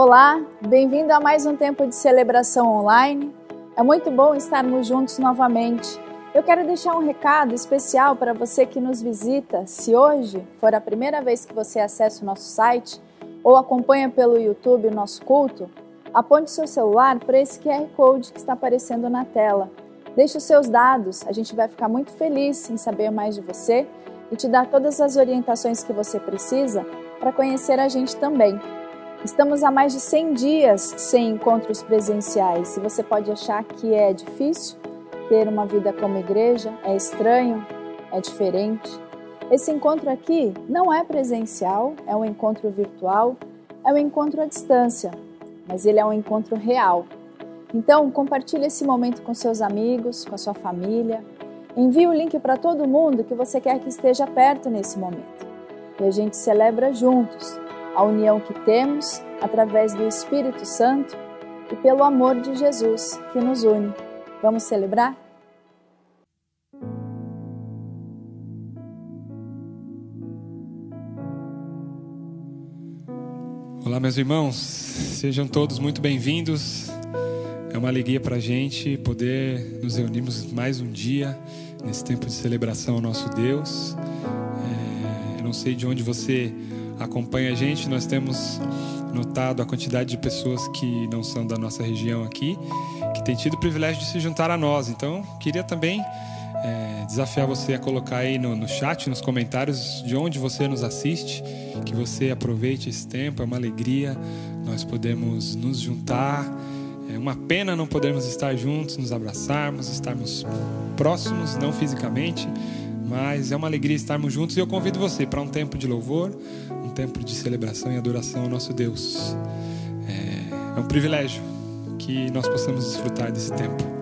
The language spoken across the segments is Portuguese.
Olá, bem-vindo a mais um tempo de celebração online. É muito bom estarmos juntos novamente. Eu quero deixar um recado especial para você que nos visita. Se hoje for a primeira vez que você acessa o nosso site ou acompanha pelo YouTube o nosso culto, aponte seu celular para esse QR Code que está aparecendo na tela. Deixe os seus dados, a gente vai ficar muito feliz em saber mais de você e te dar todas as orientações que você precisa para conhecer a gente também. Estamos há mais de 100 dias sem encontros presenciais e você pode achar que é difícil ter uma vida como igreja, é estranho, é diferente. Esse encontro aqui não é presencial, é um encontro virtual, é um encontro à distância, mas ele é um encontro real. Então, compartilhe esse momento com seus amigos, com a sua família. Envie o link para todo mundo que você quer que esteja perto nesse momento. E a gente celebra juntos a união que temos através do Espírito Santo e pelo amor de Jesus que nos une. Vamos celebrar? Olá, meus irmãos, sejam todos muito bem-vindos. É uma alegria para a gente poder nos reunirmos mais um dia nesse tempo de celebração ao nosso Deus. É, eu não sei de onde você acompanha a gente, nós temos notado a quantidade de pessoas que não são da nossa região aqui, que têm tido o privilégio de se juntar a nós. Então, queria também é, desafiar você a colocar aí no, no chat, nos comentários, de onde você nos assiste, que você aproveite esse tempo, é uma alegria nós podemos nos juntar. É uma pena não podermos estar juntos, nos abraçarmos, estarmos próximos, não fisicamente, mas é uma alegria estarmos juntos e eu convido você para um tempo de louvor, tempo de celebração e adoração ao nosso Deus. É, é um privilégio que nós possamos desfrutar desse tempo.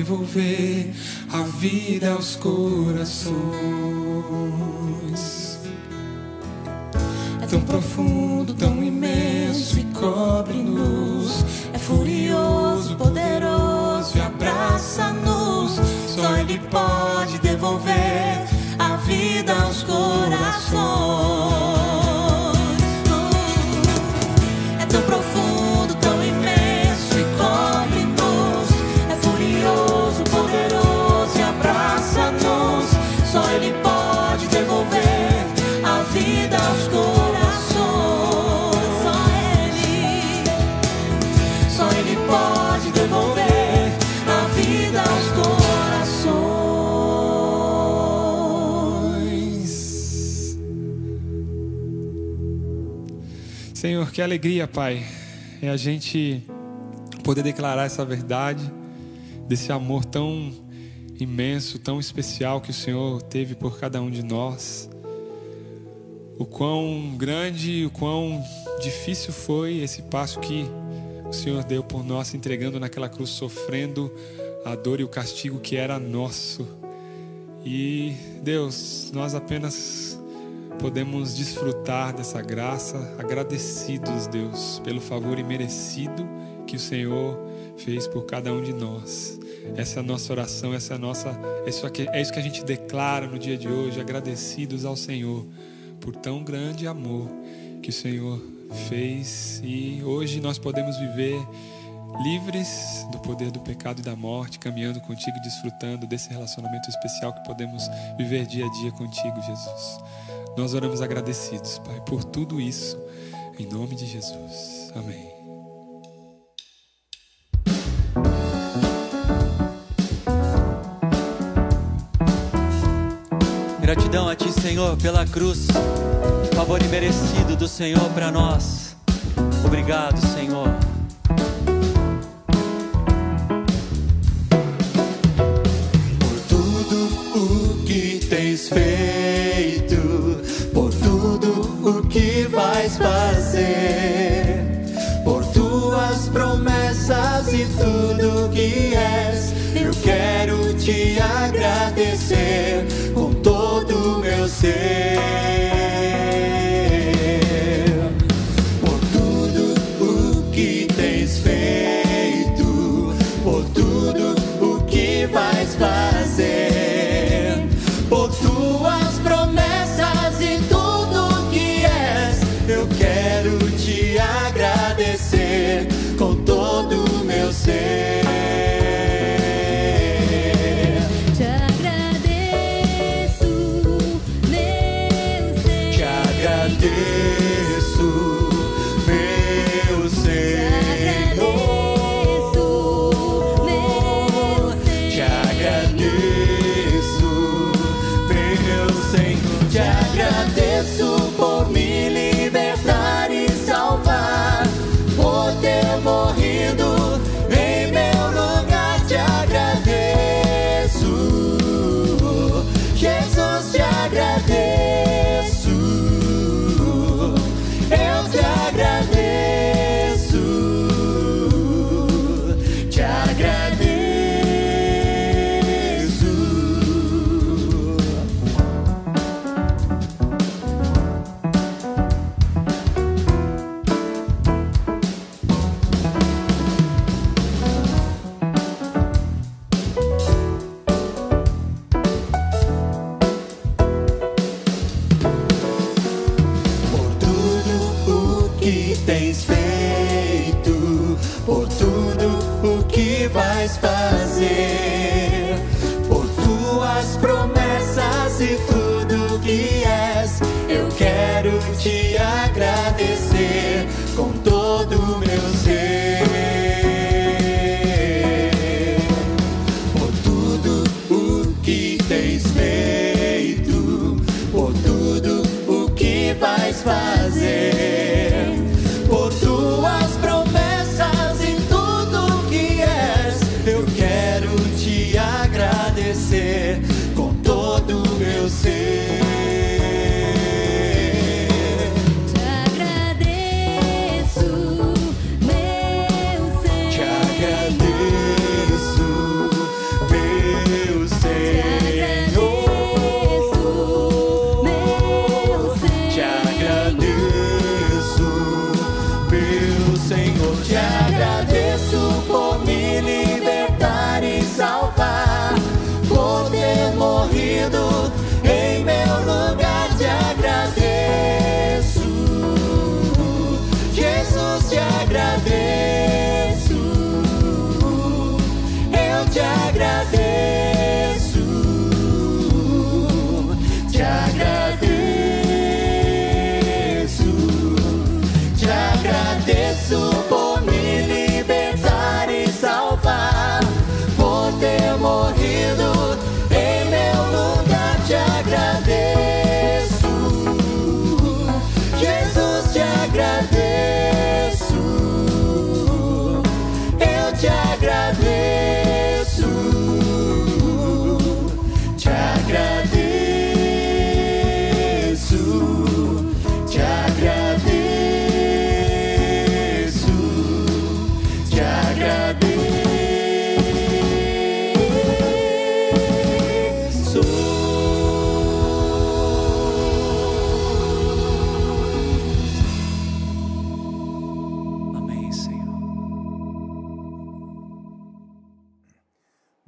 Devolver a vida aos corações. É tão profundo, alegria, Pai, é a gente poder declarar essa verdade, desse amor tão imenso, tão especial que o Senhor teve por cada um de nós. O quão grande, o quão difícil foi esse passo que o Senhor deu por nós, entregando naquela cruz, sofrendo a dor e o castigo que era nosso. E Deus, nós apenas podemos desfrutar dessa graça, agradecidos, Deus, pelo favor imerecido que o Senhor fez por cada um de nós. Essa é a nossa oração, essa é a nossa, é é isso que a gente declara no dia de hoje, agradecidos ao Senhor por tão grande amor que o Senhor fez e hoje nós podemos viver livres do poder do pecado e da morte, caminhando contigo, desfrutando desse relacionamento especial que podemos viver dia a dia contigo, Jesus. Nós oramos agradecidos, Pai, por tudo isso, em nome de Jesus. Amém. Gratidão a Ti, Senhor, pela cruz, favor imerecido do Senhor para nós. Obrigado, Senhor. Fazer, por tuas promessas e tudo que és, eu quero te agradecer com todo o meu ser.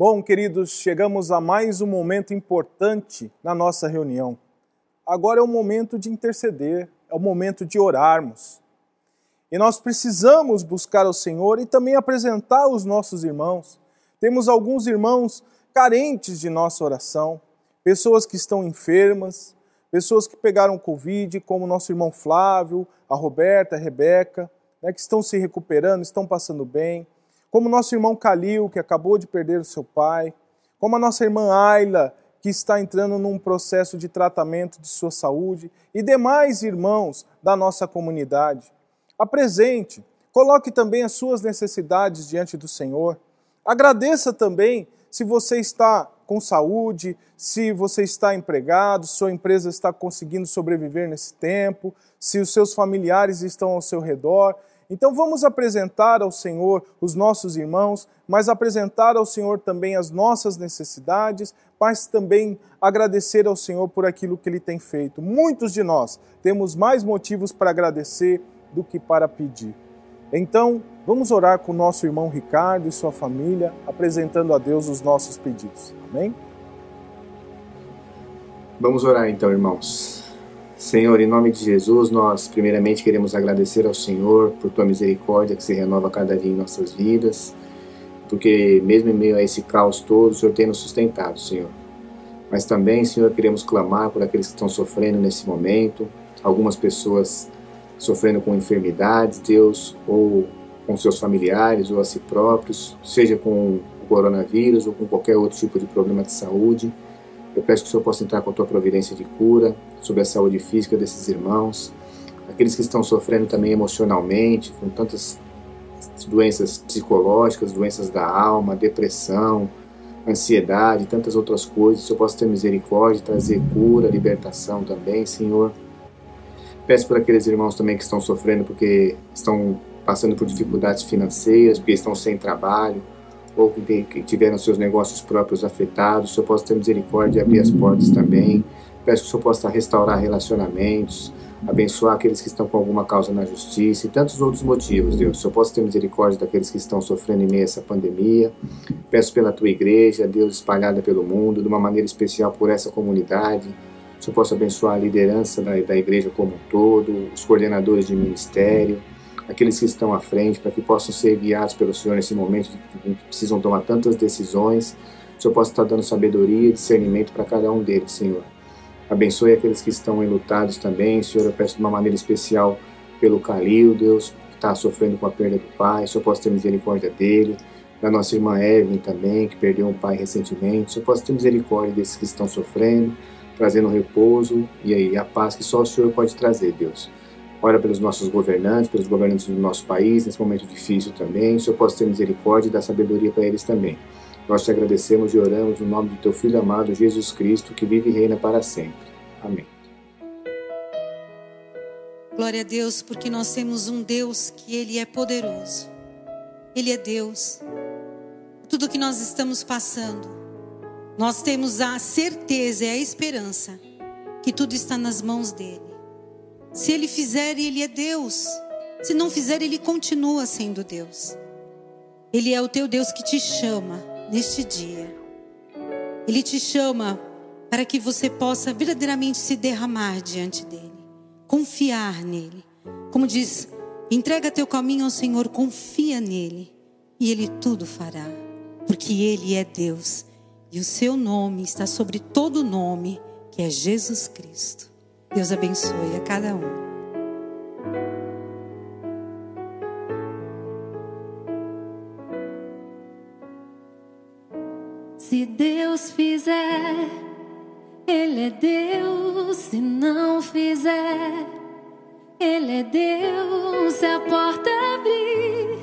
Bom, queridos, chegamos a mais um momento importante na nossa reunião. Agora é o momento de interceder, é o momento de orarmos. E nós precisamos buscar o Senhor e também apresentar os nossos irmãos. Temos alguns irmãos carentes de nossa oração, pessoas que estão enfermas, pessoas que pegaram Covid, como nosso irmão Flávio, a Roberta, a Rebeca, né, que estão se recuperando, estão passando bem como nosso irmão Calil, que acabou de perder o seu pai, como a nossa irmã Ayla, que está entrando num processo de tratamento de sua saúde, e demais irmãos da nossa comunidade. Apresente, coloque também as suas necessidades diante do Senhor. Agradeça também se você está com saúde, se você está empregado, sua empresa está conseguindo sobreviver nesse tempo, se os seus familiares estão ao seu redor. Então vamos apresentar ao Senhor os nossos irmãos, mas apresentar ao Senhor também as nossas necessidades, mas também agradecer ao Senhor por aquilo que Ele tem feito. Muitos de nós temos mais motivos para agradecer do que para pedir. Então, vamos orar com o nosso irmão Ricardo e sua família, apresentando a Deus os nossos pedidos. Amém? Vamos orar então, irmãos. Senhor, em nome de Jesus, nós primeiramente queremos agradecer ao Senhor por tua misericórdia que se renova cada dia em nossas vidas, porque mesmo em meio a esse caos todo, o Senhor tem nos sustentado, Senhor. Mas também, Senhor, queremos clamar por aqueles que estão sofrendo nesse momento, algumas pessoas sofrendo com enfermidades, Deus, ou com seus familiares ou a si próprios, seja com o coronavírus ou com qualquer outro tipo de problema de saúde. Eu peço que o Senhor possa entrar com a tua providência de cura sobre a saúde física desses irmãos, aqueles que estão sofrendo também emocionalmente, com tantas doenças psicológicas, doenças da alma, depressão, ansiedade, tantas outras coisas. O Senhor possa ter misericórdia, trazer cura, libertação também, Senhor. Peço por aqueles irmãos também que estão sofrendo porque estão passando por dificuldades financeiras, porque estão sem trabalho, ou que tiveram seus negócios próprios afetados, o Senhor possa ter misericórdia e abrir as portas também. Peço que o Senhor possa restaurar relacionamentos, abençoar aqueles que estão com alguma causa na justiça e tantos outros motivos, Deus. O Senhor possa ter misericórdia daqueles que estão sofrendo em meio a essa pandemia. Peço pela tua igreja, Deus, espalhada pelo mundo, de uma maneira especial por essa comunidade. O Senhor possa abençoar a liderança da, da igreja como um todo, os coordenadores de ministério aqueles que estão à frente, para que possam ser guiados pelo Senhor nesse momento em que precisam tomar tantas decisões. O Senhor possa estar dando sabedoria e discernimento para cada um deles, Senhor. Abençoe aqueles que estão enlutados também, Senhor. Eu peço de uma maneira especial pelo Calil, Deus, que está sofrendo com a perda do pai. O Senhor possa ter misericórdia dele. Da nossa irmã Evelyn também, que perdeu um pai recentemente. O Senhor possa ter misericórdia desses que estão sofrendo, trazendo repouso e aí a paz que só o Senhor pode trazer, Deus. Ora pelos nossos governantes, pelos governantes do nosso país, nesse momento difícil também. O Senhor possa ter misericórdia e dar sabedoria para eles também. Nós te agradecemos e oramos no nome do teu Filho amado, Jesus Cristo, que vive e reina para sempre. Amém. Glória a Deus, porque nós temos um Deus que Ele é poderoso. Ele é Deus. Tudo que nós estamos passando, nós temos a certeza e a esperança que tudo está nas mãos dEle. Se ele fizer, ele é Deus. Se não fizer, ele continua sendo Deus. Ele é o teu Deus que te chama neste dia. Ele te chama para que você possa verdadeiramente se derramar diante dele, confiar nele. Como diz, entrega teu caminho ao Senhor, confia nele e ele tudo fará, porque ele é Deus e o seu nome está sobre todo nome, que é Jesus Cristo. Deus abençoe a cada um. Se Deus fizer, Ele é Deus. Se não fizer, Ele é Deus. Se a porta abrir,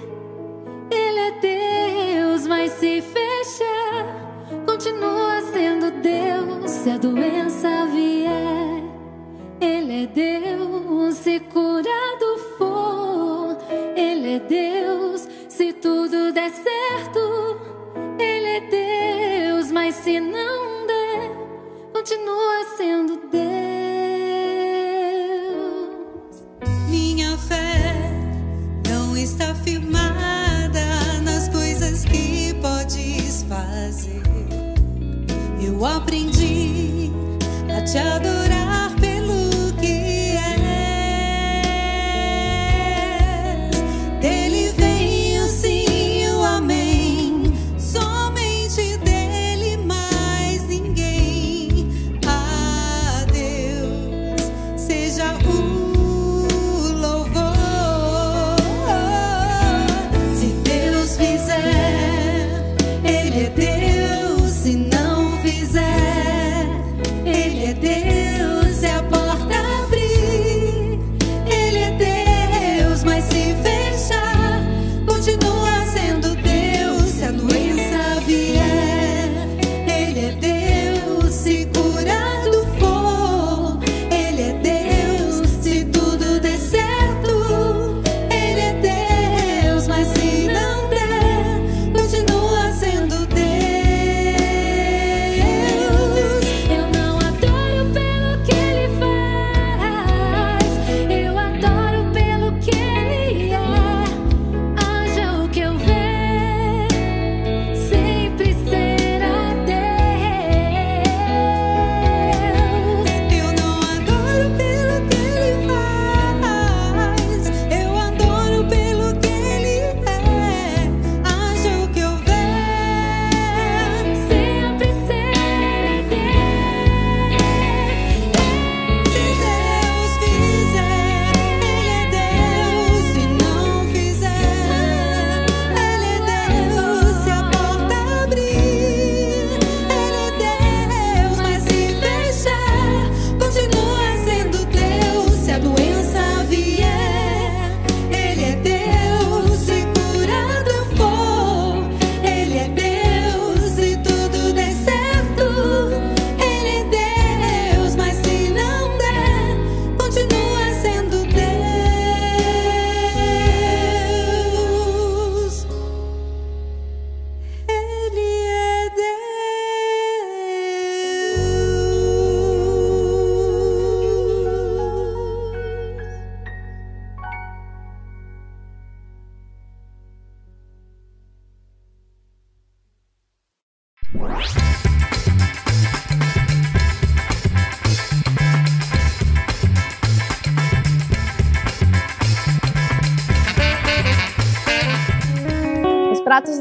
Ele é Deus. Mas se fechar, continua sendo Deus. Se a doença vier. Ele é Deus se curado for. Ele é Deus se tudo der certo. Ele é Deus, mas se não der, continua sendo Deus. Minha fé não está firmada nas coisas que podes fazer. Eu aprendi a te adorar.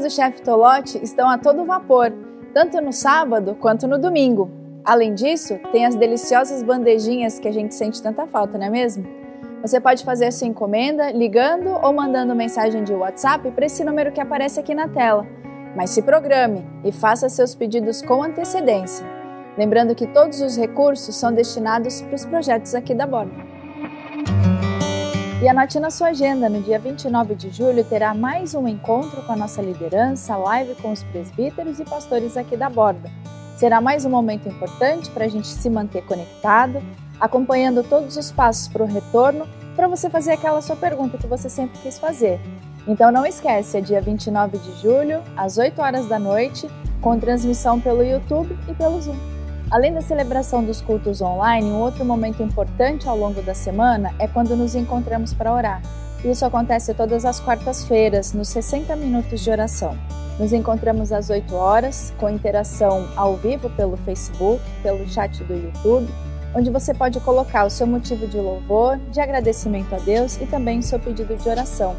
Do chefe Tolote estão a todo vapor, tanto no sábado quanto no domingo. Além disso, tem as deliciosas bandejinhas que a gente sente tanta falta, não é mesmo? Você pode fazer sua encomenda ligando ou mandando mensagem de WhatsApp para esse número que aparece aqui na tela. Mas se programe e faça seus pedidos com antecedência. Lembrando que todos os recursos são destinados para os projetos aqui da Borda. E anote na sua agenda, no dia 29 de julho terá mais um encontro com a nossa liderança, live com os presbíteros e pastores aqui da Borda. Será mais um momento importante para a gente se manter conectado, acompanhando todos os passos para o retorno, para você fazer aquela sua pergunta que você sempre quis fazer. Então não esquece, é dia 29 de julho, às 8 horas da noite, com transmissão pelo YouTube e pelo Zoom. Além da celebração dos cultos online, um outro momento importante ao longo da semana é quando nos encontramos para orar. Isso acontece todas as quartas-feiras, nos 60 minutos de oração. Nos encontramos às 8 horas, com interação ao vivo pelo Facebook, pelo chat do YouTube, onde você pode colocar o seu motivo de louvor, de agradecimento a Deus e também o seu pedido de oração.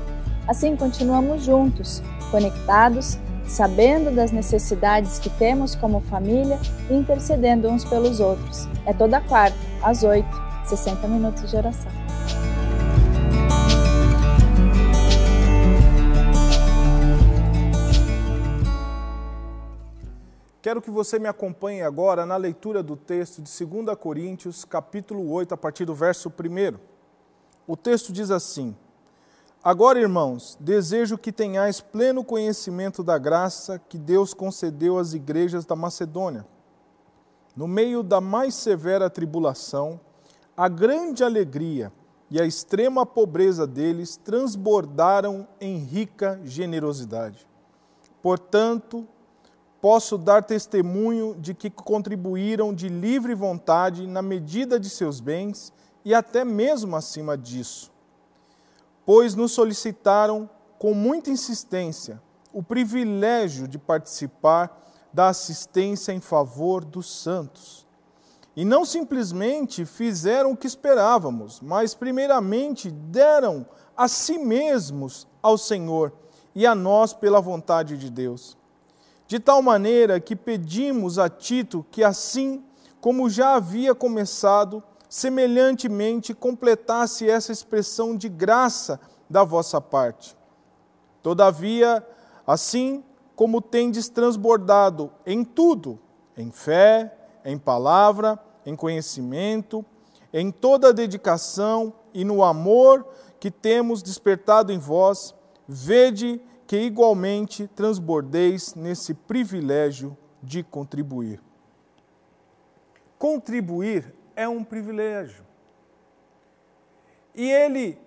Assim, continuamos juntos, conectados sabendo das necessidades que temos como família e intercedendo uns pelos outros. É toda quarta, às 8, 60 minutos de oração. Quero que você me acompanhe agora na leitura do texto de 2 Coríntios, capítulo 8, a partir do verso 1. O texto diz assim: Agora, irmãos, desejo que tenhais pleno conhecimento da graça que Deus concedeu às igrejas da Macedônia. No meio da mais severa tribulação, a grande alegria e a extrema pobreza deles transbordaram em rica generosidade. Portanto, posso dar testemunho de que contribuíram de livre vontade na medida de seus bens e até mesmo acima disso pois nos solicitaram com muita insistência o privilégio de participar da assistência em favor dos santos. E não simplesmente fizeram o que esperávamos, mas primeiramente deram a si mesmos ao Senhor e a nós pela vontade de Deus. De tal maneira que pedimos a Tito que, assim como já havia começado, semelhantemente completasse essa expressão de graça da vossa parte. Todavia, assim como tendes transbordado em tudo, em fé, em palavra, em conhecimento, em toda a dedicação e no amor que temos despertado em vós, vede que igualmente transbordeis nesse privilégio de contribuir. Contribuir é um privilégio. E ele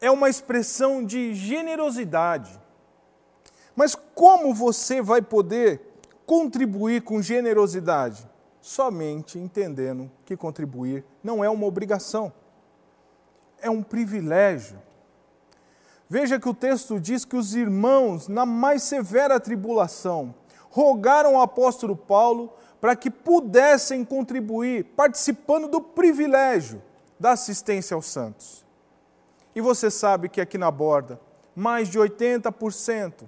é uma expressão de generosidade. Mas como você vai poder contribuir com generosidade? Somente entendendo que contribuir não é uma obrigação, é um privilégio. Veja que o texto diz que os irmãos, na mais severa tribulação, rogaram ao apóstolo Paulo para que pudessem contribuir, participando do privilégio da assistência aos santos. E você sabe que aqui na borda, mais de 80%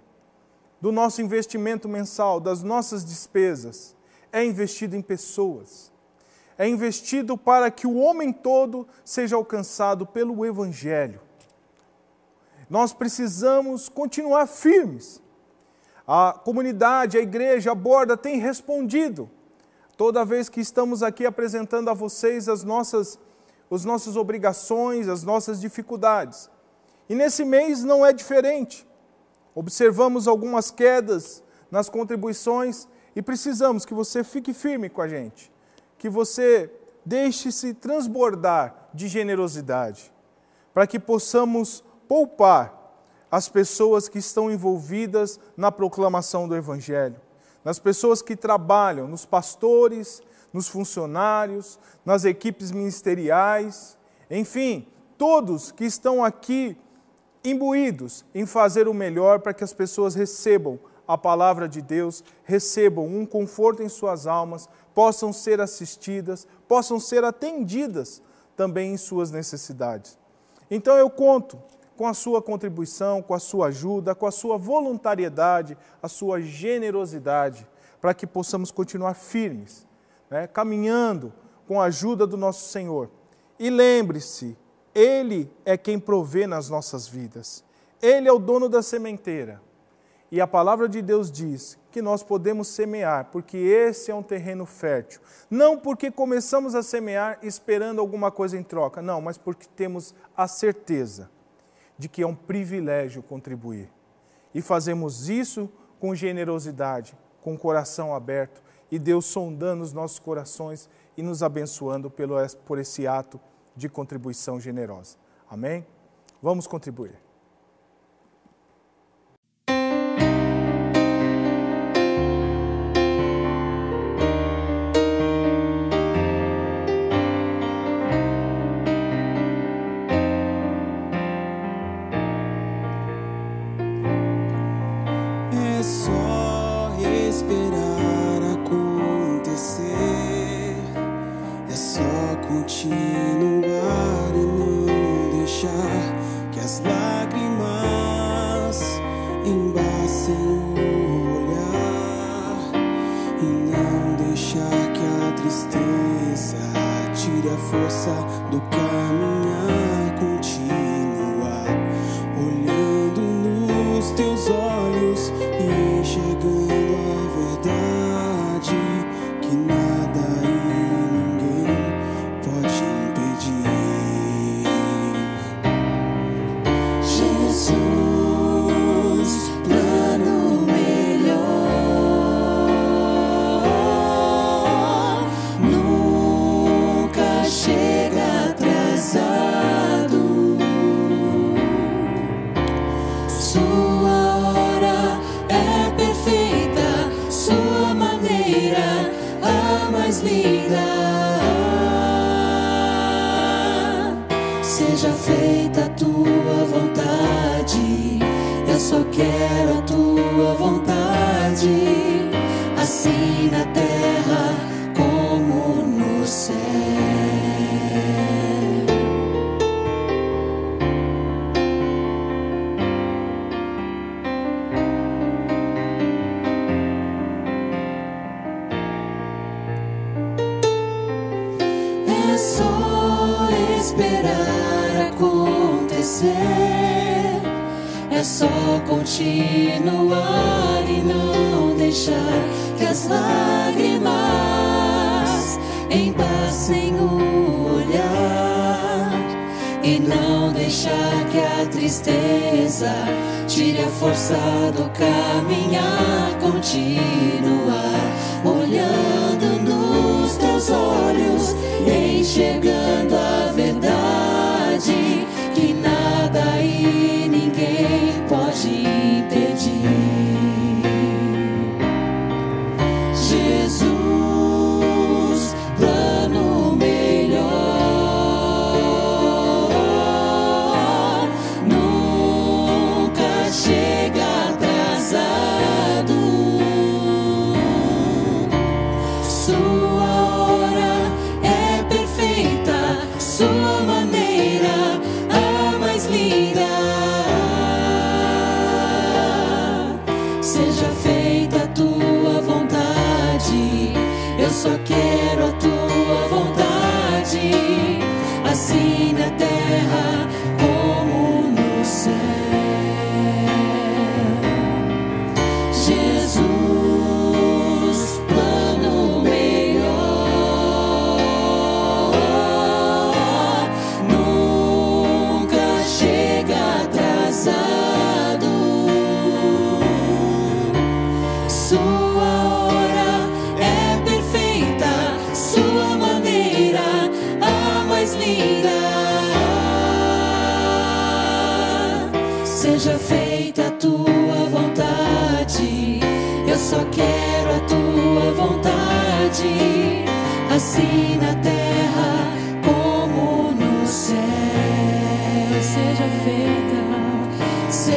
do nosso investimento mensal, das nossas despesas, é investido em pessoas. É investido para que o homem todo seja alcançado pelo Evangelho nós precisamos continuar firmes. A comunidade, a igreja, a borda tem respondido. Toda vez que estamos aqui apresentando a vocês as nossas, as nossas obrigações, as nossas dificuldades. E nesse mês não é diferente. Observamos algumas quedas nas contribuições e precisamos que você fique firme com a gente, que você deixe-se transbordar de generosidade, para que possamos poupar as pessoas que estão envolvidas na proclamação do Evangelho, nas pessoas que trabalham, nos pastores, nos funcionários, nas equipes ministeriais, enfim, todos que estão aqui imbuídos em fazer o melhor para que as pessoas recebam a palavra de Deus, recebam um conforto em suas almas, possam ser assistidas, possam ser atendidas também em suas necessidades. Então eu conto com a sua contribuição, com a sua ajuda, com a sua voluntariedade, a sua generosidade, para que possamos continuar firmes, né, caminhando com a ajuda do nosso Senhor. E lembre-se, Ele é quem provê nas nossas vidas. Ele é o dono da sementeira. E a palavra de Deus diz que nós podemos semear, porque esse é um terreno fértil. Não porque começamos a semear esperando alguma coisa em troca, não, mas porque temos a certeza de que é um privilégio contribuir. E fazemos isso com generosidade, com o coração aberto e Deus sondando os nossos corações e nos abençoando pelo, por esse ato de contribuição generosa. Amém? Vamos contribuir.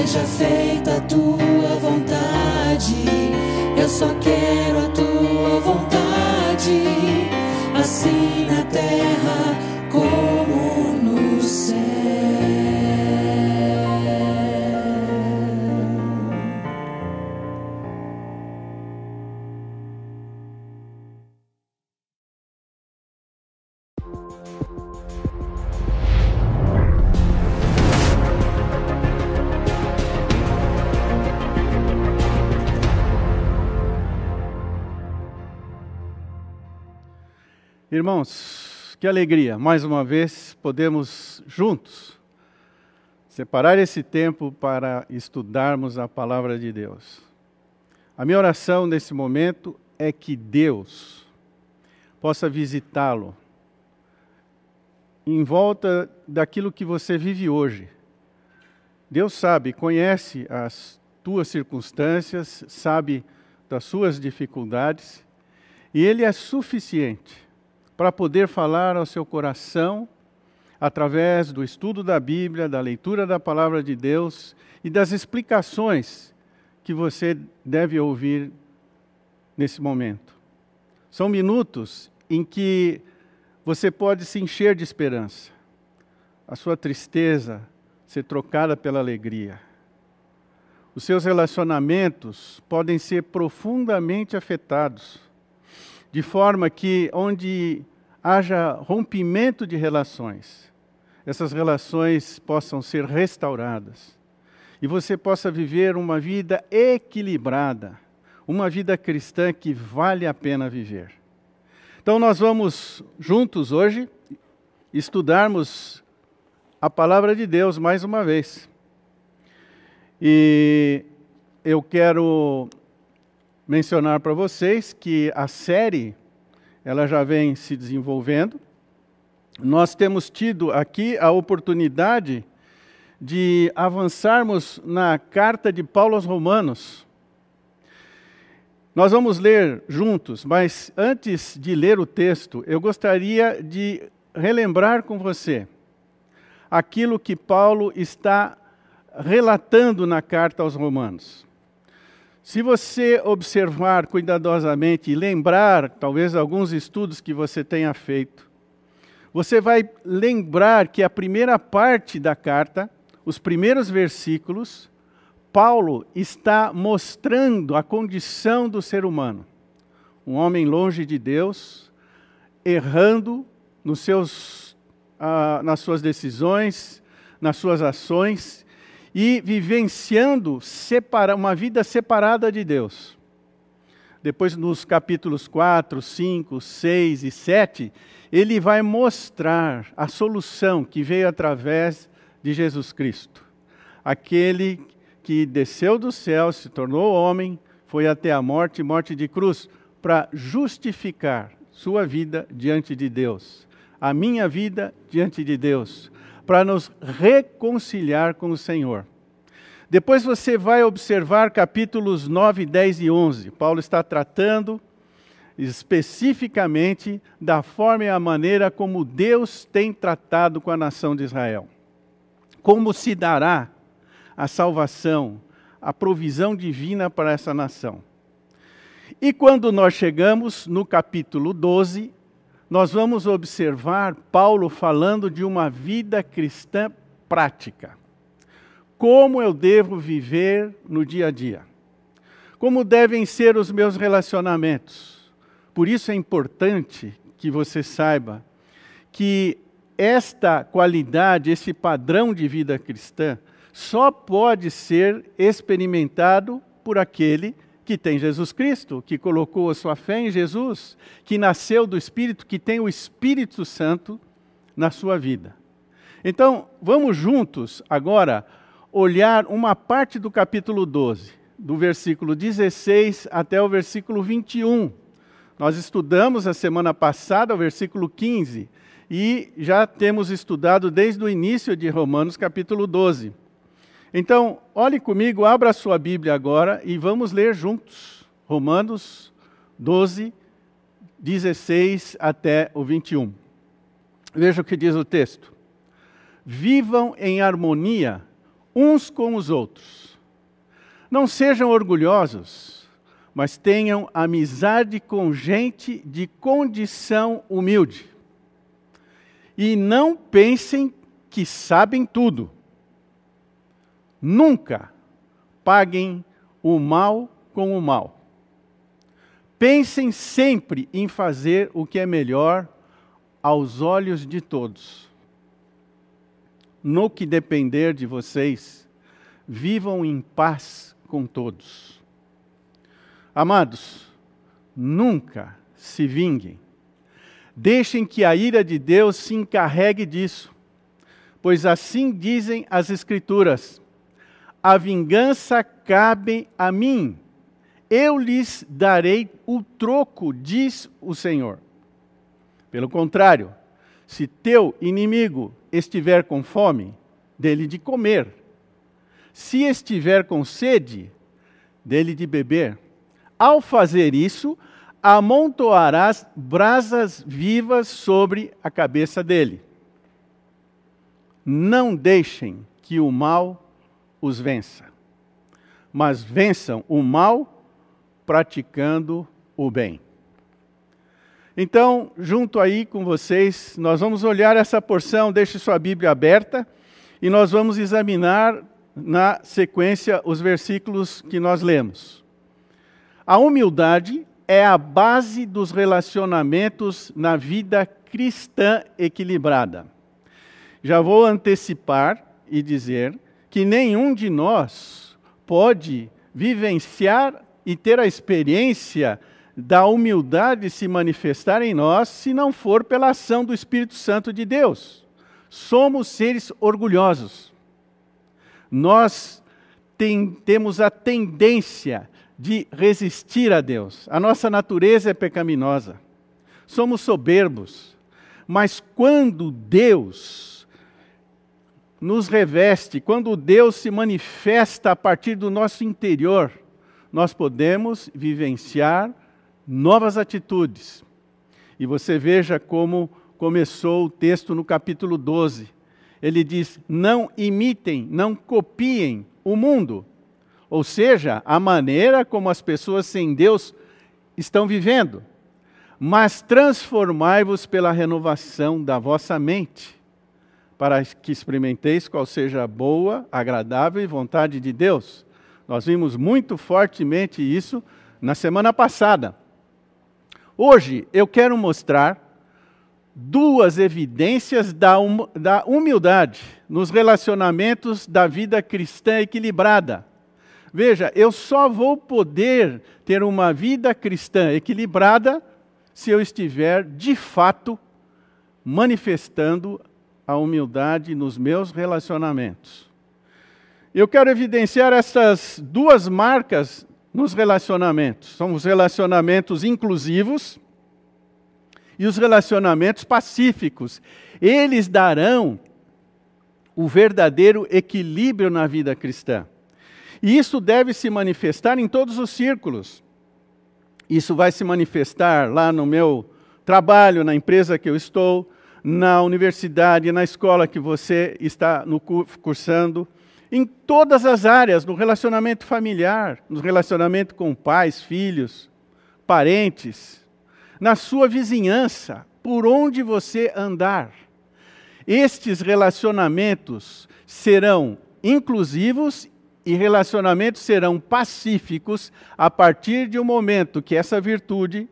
Seja feita a tua vontade, eu só quero a tua vontade, assim na terra como Irmãos, que alegria, mais uma vez podemos juntos separar esse tempo para estudarmos a palavra de Deus. A minha oração nesse momento é que Deus possa visitá-lo em volta daquilo que você vive hoje. Deus sabe, conhece as tuas circunstâncias, sabe das suas dificuldades, e Ele é suficiente para poder falar ao seu coração através do estudo da Bíblia, da leitura da palavra de Deus e das explicações que você deve ouvir nesse momento. São minutos em que você pode se encher de esperança, a sua tristeza ser trocada pela alegria. Os seus relacionamentos podem ser profundamente afetados, de forma que onde haja rompimento de relações, essas relações possam ser restauradas e você possa viver uma vida equilibrada, uma vida cristã que vale a pena viver. Então, nós vamos juntos hoje estudarmos a palavra de Deus mais uma vez. E eu quero mencionar para vocês que a série ela já vem se desenvolvendo. Nós temos tido aqui a oportunidade de avançarmos na carta de Paulo aos Romanos. Nós vamos ler juntos, mas antes de ler o texto, eu gostaria de relembrar com você aquilo que Paulo está relatando na carta aos Romanos. Se você observar cuidadosamente e lembrar, talvez, alguns estudos que você tenha feito, você vai lembrar que a primeira parte da carta, os primeiros versículos, Paulo está mostrando a condição do ser humano. Um homem longe de Deus, errando, nos seus, ah, nas suas decisões, nas suas ações e vivenciando separa, uma vida separada de Deus. Depois, nos capítulos 4, 5, 6 e 7, ele vai mostrar a solução que veio através de Jesus Cristo. Aquele que desceu do céu, se tornou homem, foi até a morte morte de cruz para justificar sua vida diante de Deus, a minha vida diante de Deus, para nos reconciliar com o Senhor. Depois você vai observar capítulos 9, 10 e 11. Paulo está tratando especificamente da forma e a maneira como Deus tem tratado com a nação de Israel. Como se dará a salvação, a provisão divina para essa nação. E quando nós chegamos no capítulo 12, nós vamos observar Paulo falando de uma vida cristã prática. Como eu devo viver no dia a dia? Como devem ser os meus relacionamentos? Por isso é importante que você saiba que esta qualidade, esse padrão de vida cristã, só pode ser experimentado por aquele que tem Jesus Cristo, que colocou a sua fé em Jesus, que nasceu do Espírito, que tem o Espírito Santo na sua vida. Então, vamos juntos agora olhar uma parte do capítulo 12, do versículo 16 até o versículo 21. Nós estudamos a semana passada o versículo 15 e já temos estudado desde o início de Romanos, capítulo 12. Então, olhe comigo, abra a sua Bíblia agora e vamos ler juntos Romanos 12, 16 até o 21. Veja o que diz o texto. Vivam em harmonia uns com os outros. Não sejam orgulhosos, mas tenham amizade com gente de condição humilde. E não pensem que sabem tudo Nunca paguem o mal com o mal. Pensem sempre em fazer o que é melhor aos olhos de todos. No que depender de vocês, vivam em paz com todos. Amados, nunca se vinguem. Deixem que a ira de Deus se encarregue disso, pois assim dizem as Escrituras a vingança cabe a mim. Eu lhes darei o troco, diz o Senhor. Pelo contrário, se teu inimigo estiver com fome, dele de comer. Se estiver com sede, dele de beber. Ao fazer isso, amontoarás brasas vivas sobre a cabeça dele. Não deixem que o mal os vença. Mas vençam o mal praticando o bem. Então, junto aí com vocês, nós vamos olhar essa porção, deixe sua Bíblia aberta, e nós vamos examinar na sequência os versículos que nós lemos. A humildade é a base dos relacionamentos na vida cristã equilibrada. Já vou antecipar e dizer que nenhum de nós pode vivenciar e ter a experiência da humildade se manifestar em nós se não for pela ação do Espírito Santo de Deus. Somos seres orgulhosos. Nós tem, temos a tendência de resistir a Deus. A nossa natureza é pecaminosa. Somos soberbos. Mas quando Deus nos reveste, quando Deus se manifesta a partir do nosso interior, nós podemos vivenciar novas atitudes. E você veja como começou o texto no capítulo 12. Ele diz: Não imitem, não copiem o mundo. Ou seja, a maneira como as pessoas sem Deus estão vivendo. Mas transformai-vos pela renovação da vossa mente para que experimenteis qual seja a boa, agradável e vontade de Deus. Nós vimos muito fortemente isso na semana passada. Hoje eu quero mostrar duas evidências da, hum, da humildade nos relacionamentos da vida cristã equilibrada. Veja, eu só vou poder ter uma vida cristã equilibrada se eu estiver de fato manifestando a humildade nos meus relacionamentos. Eu quero evidenciar essas duas marcas nos relacionamentos. São os relacionamentos inclusivos e os relacionamentos pacíficos. Eles darão o verdadeiro equilíbrio na vida cristã. E isso deve se manifestar em todos os círculos. Isso vai se manifestar lá no meu trabalho, na empresa que eu estou, na universidade, na escola que você está no cursando, em todas as áreas, no relacionamento familiar, no relacionamento com pais, filhos, parentes, na sua vizinhança, por onde você andar. Estes relacionamentos serão inclusivos e relacionamentos serão pacíficos a partir de um momento que essa virtude,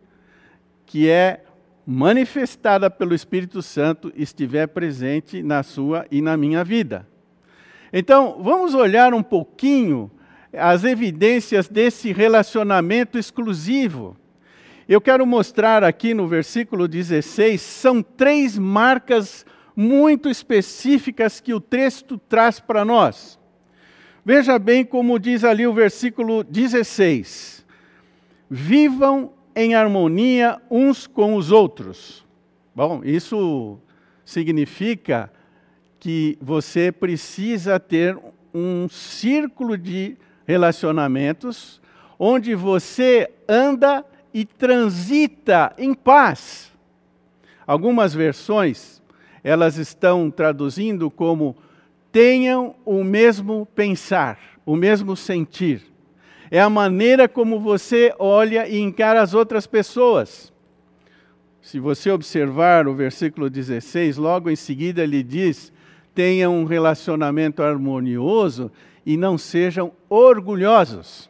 que é manifestada pelo Espírito Santo, estiver presente na sua e na minha vida. Então, vamos olhar um pouquinho as evidências desse relacionamento exclusivo. Eu quero mostrar aqui no versículo 16, são três marcas muito específicas que o texto traz para nós. Veja bem como diz ali o versículo 16: Vivam em harmonia uns com os outros. Bom, isso significa que você precisa ter um círculo de relacionamentos onde você anda e transita em paz. Algumas versões, elas estão traduzindo como tenham o mesmo pensar, o mesmo sentir. É a maneira como você olha e encara as outras pessoas. Se você observar o versículo 16, logo em seguida ele diz: tenham um relacionamento harmonioso e não sejam orgulhosos.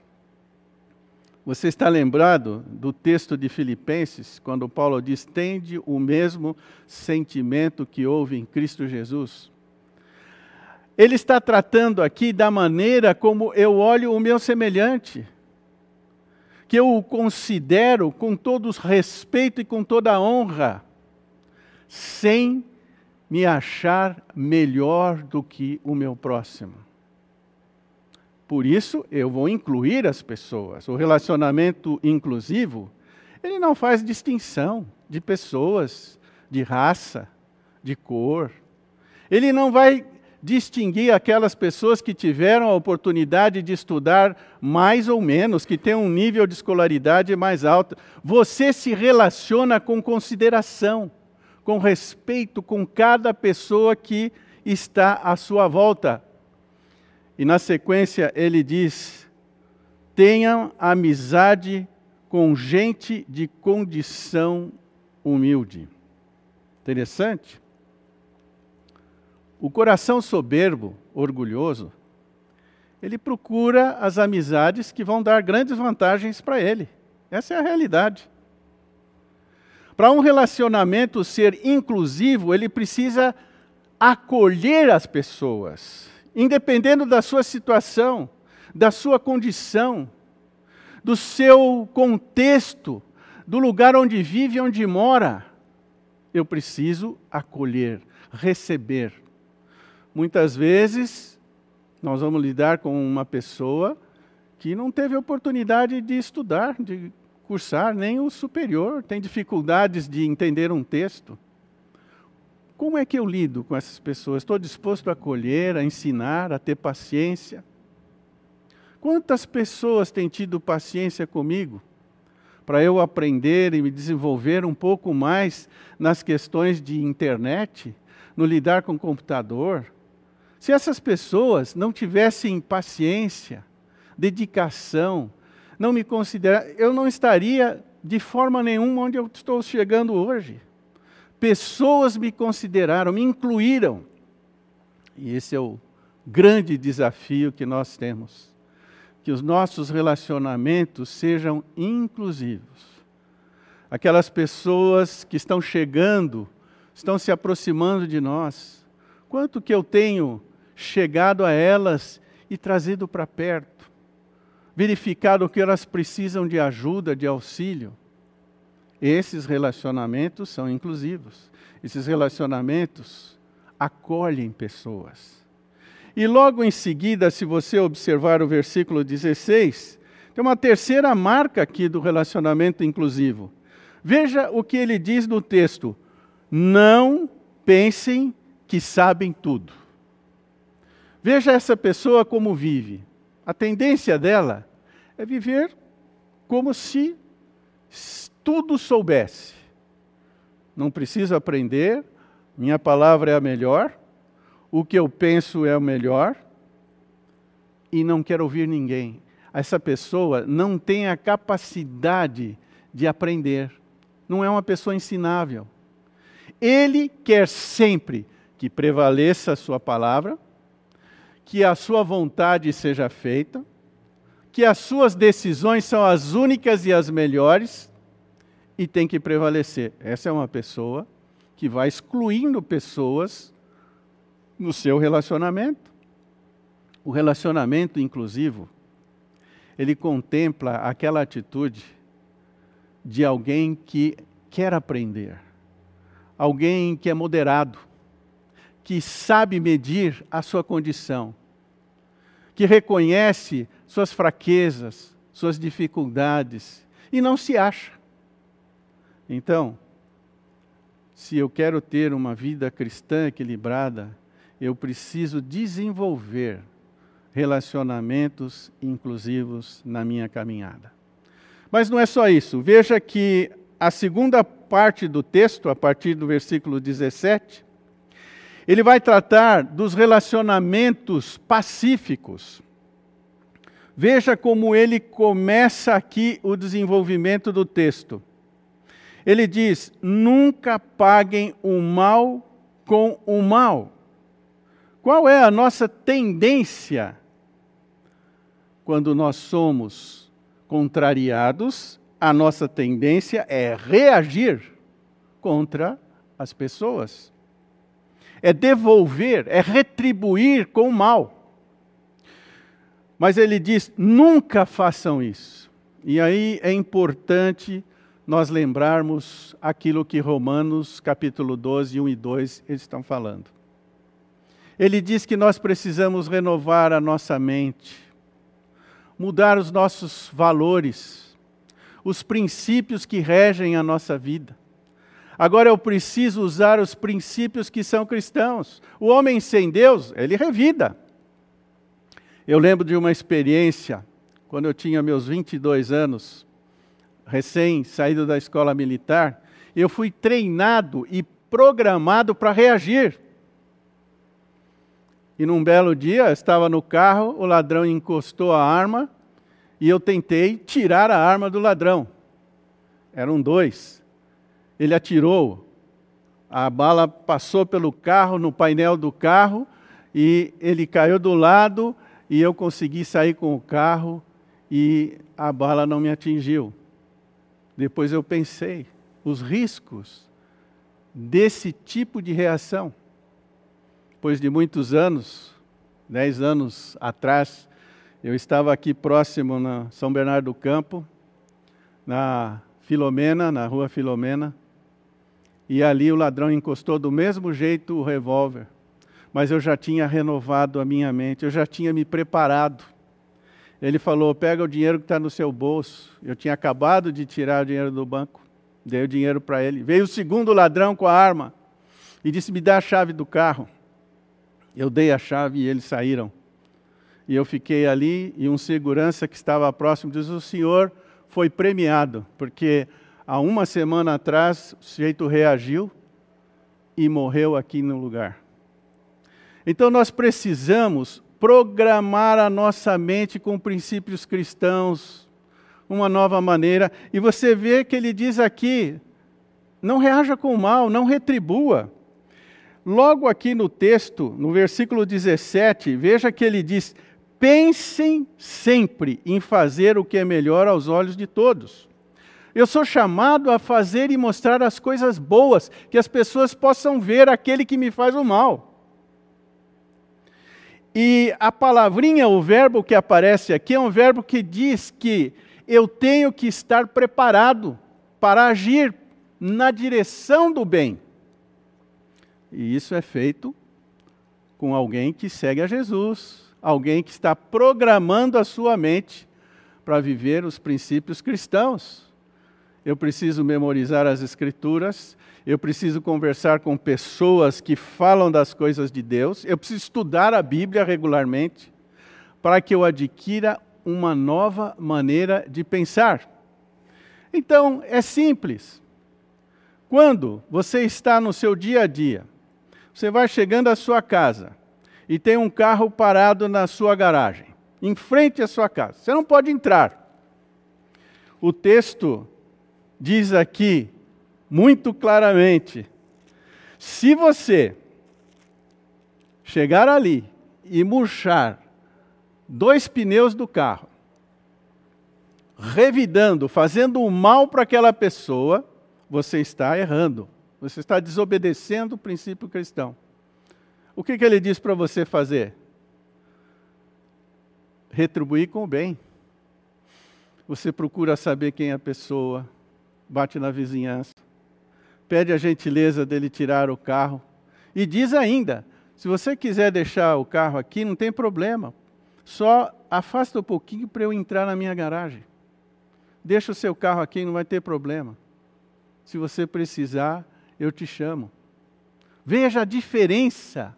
Você está lembrado do texto de Filipenses, quando Paulo diz: tende o mesmo sentimento que houve em Cristo Jesus? Ele está tratando aqui da maneira como eu olho o meu semelhante, que eu o considero com todo respeito e com toda honra, sem me achar melhor do que o meu próximo. Por isso, eu vou incluir as pessoas. O relacionamento inclusivo, ele não faz distinção de pessoas, de raça, de cor. Ele não vai distinguir aquelas pessoas que tiveram a oportunidade de estudar mais ou menos, que têm um nível de escolaridade mais alto. Você se relaciona com consideração, com respeito com cada pessoa que está à sua volta. E na sequência ele diz: tenham amizade com gente de condição humilde. Interessante? O coração soberbo, orgulhoso, ele procura as amizades que vão dar grandes vantagens para ele. Essa é a realidade. Para um relacionamento ser inclusivo, ele precisa acolher as pessoas, independendo da sua situação, da sua condição, do seu contexto, do lugar onde vive, onde mora. Eu preciso acolher, receber. Muitas vezes, nós vamos lidar com uma pessoa que não teve oportunidade de estudar, de cursar nem o superior, tem dificuldades de entender um texto. Como é que eu lido com essas pessoas? Estou disposto a acolher, a ensinar, a ter paciência? Quantas pessoas têm tido paciência comigo para eu aprender e me desenvolver um pouco mais nas questões de internet, no lidar com o computador? Se essas pessoas não tivessem paciência, dedicação, não me considerar, eu não estaria de forma nenhuma onde eu estou chegando hoje. Pessoas me consideraram, me incluíram. E esse é o grande desafio que nós temos. Que os nossos relacionamentos sejam inclusivos. Aquelas pessoas que estão chegando estão se aproximando de nós, quanto que eu tenho chegado a elas e trazido para perto, verificado que elas precisam de ajuda, de auxílio. Esses relacionamentos são inclusivos. Esses relacionamentos acolhem pessoas. E logo em seguida, se você observar o versículo 16, tem uma terceira marca aqui do relacionamento inclusivo. Veja o que ele diz no texto: Não pensem que sabem tudo. Veja essa pessoa como vive. A tendência dela é viver como se tudo soubesse. Não preciso aprender, minha palavra é a melhor, o que eu penso é o melhor, e não quero ouvir ninguém. Essa pessoa não tem a capacidade de aprender, não é uma pessoa ensinável. Ele quer sempre que prevaleça a sua palavra, que a sua vontade seja feita, que as suas decisões são as únicas e as melhores e tem que prevalecer. Essa é uma pessoa que vai excluindo pessoas no seu relacionamento. O relacionamento inclusivo, ele contempla aquela atitude de alguém que quer aprender, alguém que é moderado, que sabe medir a sua condição, que reconhece suas fraquezas, suas dificuldades e não se acha. Então, se eu quero ter uma vida cristã equilibrada, eu preciso desenvolver relacionamentos inclusivos na minha caminhada. Mas não é só isso. Veja que a segunda parte do texto, a partir do versículo 17, ele vai tratar dos relacionamentos pacíficos. Veja como ele começa aqui o desenvolvimento do texto. Ele diz: nunca paguem o mal com o mal. Qual é a nossa tendência quando nós somos contrariados? A nossa tendência é reagir contra as pessoas, é devolver, é retribuir com o mal. Mas ele diz: nunca façam isso. E aí é importante nós lembrarmos aquilo que Romanos capítulo 12, 1 e 2 eles estão falando. Ele diz que nós precisamos renovar a nossa mente, mudar os nossos valores, os princípios que regem a nossa vida. Agora eu preciso usar os princípios que são cristãos. O homem sem Deus, ele revida. Eu lembro de uma experiência, quando eu tinha meus 22 anos, recém saído da escola militar, eu fui treinado e programado para reagir. E num belo dia, estava no carro, o ladrão encostou a arma e eu tentei tirar a arma do ladrão. Eram dois. Ele atirou, a bala passou pelo carro, no painel do carro, e ele caiu do lado e eu consegui sair com o carro e a bala não me atingiu. Depois eu pensei os riscos desse tipo de reação. Depois de muitos anos, dez anos atrás, eu estava aqui próximo na São Bernardo do Campo, na Filomena, na rua Filomena, e ali o ladrão encostou do mesmo jeito o revólver. Mas eu já tinha renovado a minha mente, eu já tinha me preparado. Ele falou: pega o dinheiro que está no seu bolso. Eu tinha acabado de tirar o dinheiro do banco, dei o dinheiro para ele. Veio o segundo ladrão com a arma e disse: me dá a chave do carro. Eu dei a chave e eles saíram. E eu fiquei ali e um segurança que estava próximo disse: o senhor foi premiado, porque há uma semana atrás o sujeito reagiu e morreu aqui no lugar. Então nós precisamos programar a nossa mente com princípios cristãos, uma nova maneira. E você vê que ele diz aqui: não reaja com o mal, não retribua. Logo aqui no texto, no versículo 17, veja que ele diz: pensem sempre em fazer o que é melhor aos olhos de todos. Eu sou chamado a fazer e mostrar as coisas boas, que as pessoas possam ver aquele que me faz o mal. E a palavrinha, o verbo que aparece aqui, é um verbo que diz que eu tenho que estar preparado para agir na direção do bem. E isso é feito com alguém que segue a Jesus, alguém que está programando a sua mente para viver os princípios cristãos. Eu preciso memorizar as Escrituras, eu preciso conversar com pessoas que falam das coisas de Deus, eu preciso estudar a Bíblia regularmente, para que eu adquira uma nova maneira de pensar. Então, é simples. Quando você está no seu dia a dia, você vai chegando à sua casa e tem um carro parado na sua garagem, em frente à sua casa. Você não pode entrar. O texto diz aqui muito claramente: se você chegar ali e murchar dois pneus do carro, revidando, fazendo um mal para aquela pessoa, você está errando. Você está desobedecendo o princípio cristão. O que, que ele diz para você fazer? Retribuir com o bem. Você procura saber quem é a pessoa, bate na vizinhança, pede a gentileza dele tirar o carro. E diz ainda: se você quiser deixar o carro aqui, não tem problema. Só afasta um pouquinho para eu entrar na minha garagem. Deixa o seu carro aqui, não vai ter problema. Se você precisar, eu te chamo. Veja a diferença.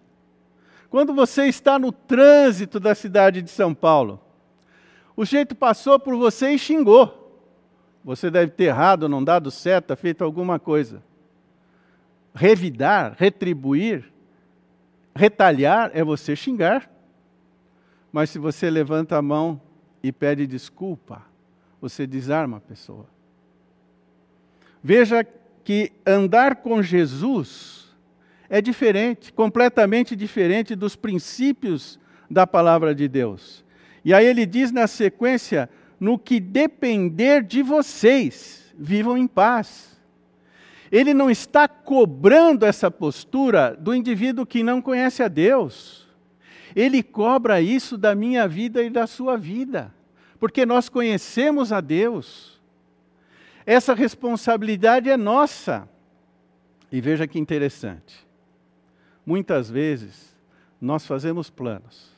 Quando você está no trânsito da cidade de São Paulo, o jeito passou por você e xingou. Você deve ter errado, não dado certo, feito alguma coisa revidar, retribuir, retalhar é você xingar. Mas se você levanta a mão e pede desculpa, você desarma a pessoa. Veja que andar com Jesus é diferente, completamente diferente dos princípios da palavra de Deus. E aí ele diz na sequência: no que depender de vocês, vivam em paz ele não está cobrando essa postura do indivíduo que não conhece a Deus. Ele cobra isso da minha vida e da sua vida, porque nós conhecemos a Deus. Essa responsabilidade é nossa. E veja que interessante. Muitas vezes nós fazemos planos.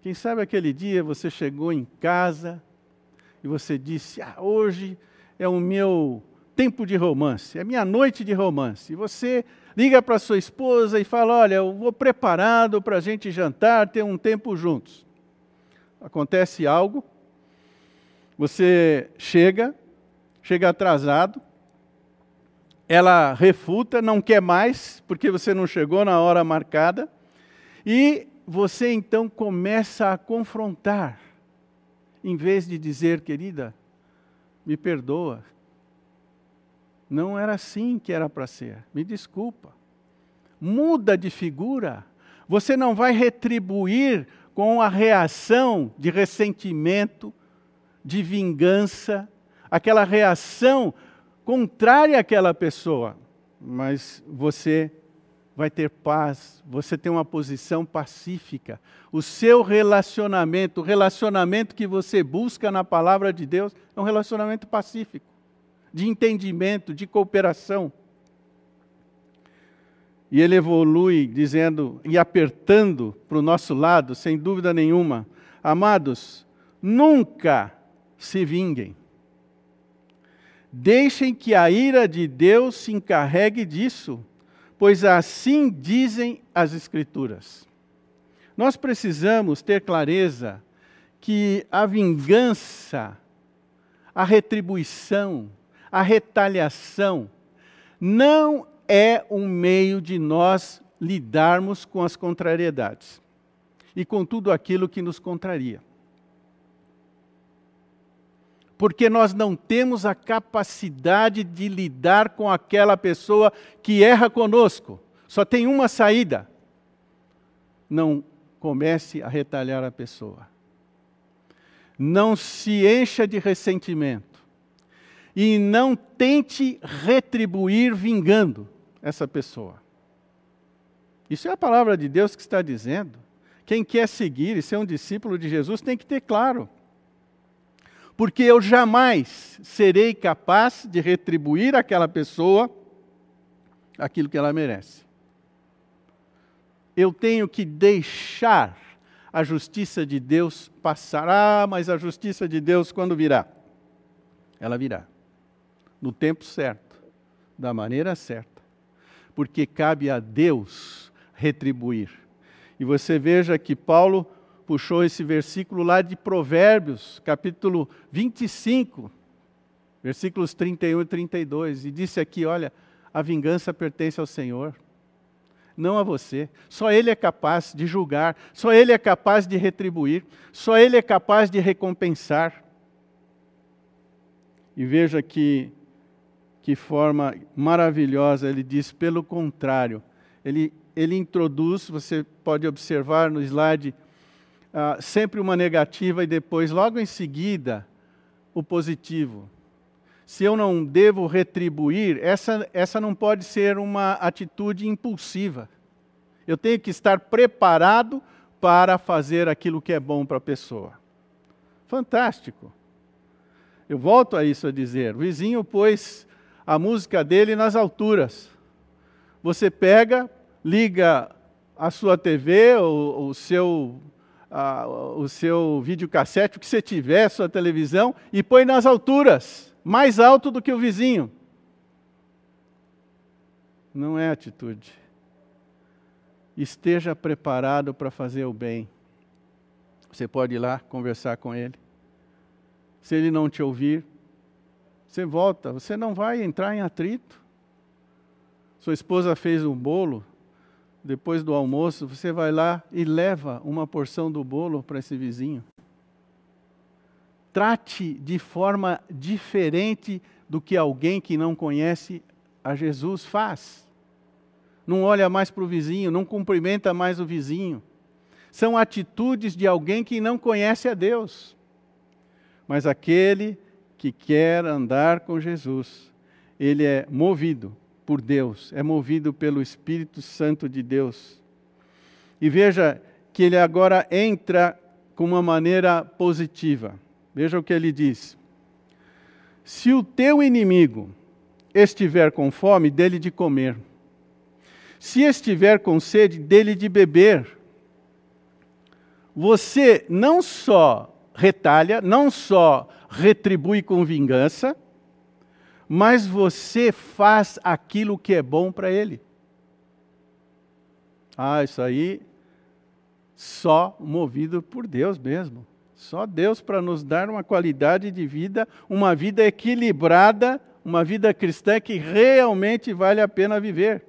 Quem sabe aquele dia você chegou em casa e você disse: ah, hoje é o meu tempo de romance, é minha noite de romance. E você liga para sua esposa e fala: Olha, eu vou preparado para a gente jantar, ter um tempo juntos. Acontece algo, você chega, chega atrasado, ela refuta, não quer mais, porque você não chegou na hora marcada, e você então começa a confrontar, em vez de dizer, querida, me perdoa, não era assim que era para ser. Me desculpa. Muda de figura. Você não vai retribuir com a reação de ressentimento, de vingança, aquela reação contrária àquela pessoa. Mas você vai ter paz, você tem uma posição pacífica. O seu relacionamento, o relacionamento que você busca na palavra de Deus, é um relacionamento pacífico de entendimento, de cooperação. E ele evolui dizendo e apertando para o nosso lado, sem dúvida nenhuma: Amados, nunca se vinguem. Deixem que a ira de Deus se encarregue disso, pois assim dizem as Escrituras. Nós precisamos ter clareza que a vingança, a retribuição, a retaliação não é um meio de nós lidarmos com as contrariedades e com tudo aquilo que nos contraria. Porque nós não temos a capacidade de lidar com aquela pessoa que erra conosco. Só tem uma saída. Não comece a retalhar a pessoa. Não se encha de ressentimento e não tente retribuir vingando essa pessoa. Isso é a palavra de Deus que está dizendo. Quem quer seguir e ser um discípulo de Jesus tem que ter claro. Porque eu jamais serei capaz de retribuir àquela pessoa aquilo que ela merece. Eu tenho que deixar a justiça de Deus passar. Ah, mas a justiça de Deus quando virá? Ela virá. No tempo certo, da maneira certa. Porque cabe a Deus retribuir. E você veja que Paulo puxou esse versículo lá de Provérbios, capítulo 25, versículos 31 e 32, e disse aqui: olha, a vingança pertence ao Senhor não a você. Só Ele é capaz de julgar, só Ele é capaz de retribuir, só Ele é capaz de recompensar. E veja que, que forma maravilhosa ele diz, pelo contrário, ele, ele introduz, você pode observar no slide, uh, sempre uma negativa e depois, logo em seguida, o positivo se eu não devo retribuir, essa, essa não pode ser uma atitude impulsiva. Eu tenho que estar preparado para fazer aquilo que é bom para a pessoa. Fantástico. Eu volto a isso a dizer: o vizinho pôs a música dele nas alturas. Você pega, liga a sua TV, o, o seu a, o seu videocassete, o que você tiver, sua televisão, e põe nas alturas mais alto do que o vizinho. Não é atitude. Esteja preparado para fazer o bem. Você pode ir lá conversar com ele. Se ele não te ouvir, você volta. Você não vai entrar em atrito. Sua esposa fez um bolo. Depois do almoço, você vai lá e leva uma porção do bolo para esse vizinho trate de forma diferente do que alguém que não conhece a Jesus faz. Não olha mais para o vizinho, não cumprimenta mais o vizinho. São atitudes de alguém que não conhece a Deus. Mas aquele que quer andar com Jesus, ele é movido por Deus, é movido pelo Espírito Santo de Deus. E veja que ele agora entra com uma maneira positiva. Veja o que ele diz: Se o teu inimigo estiver com fome, dele de comer. Se estiver com sede, dele de beber. Você não só retalha, não só retribui com vingança, mas você faz aquilo que é bom para ele. Ah, isso aí só movido por Deus mesmo. Só Deus para nos dar uma qualidade de vida, uma vida equilibrada, uma vida cristã que realmente vale a pena viver.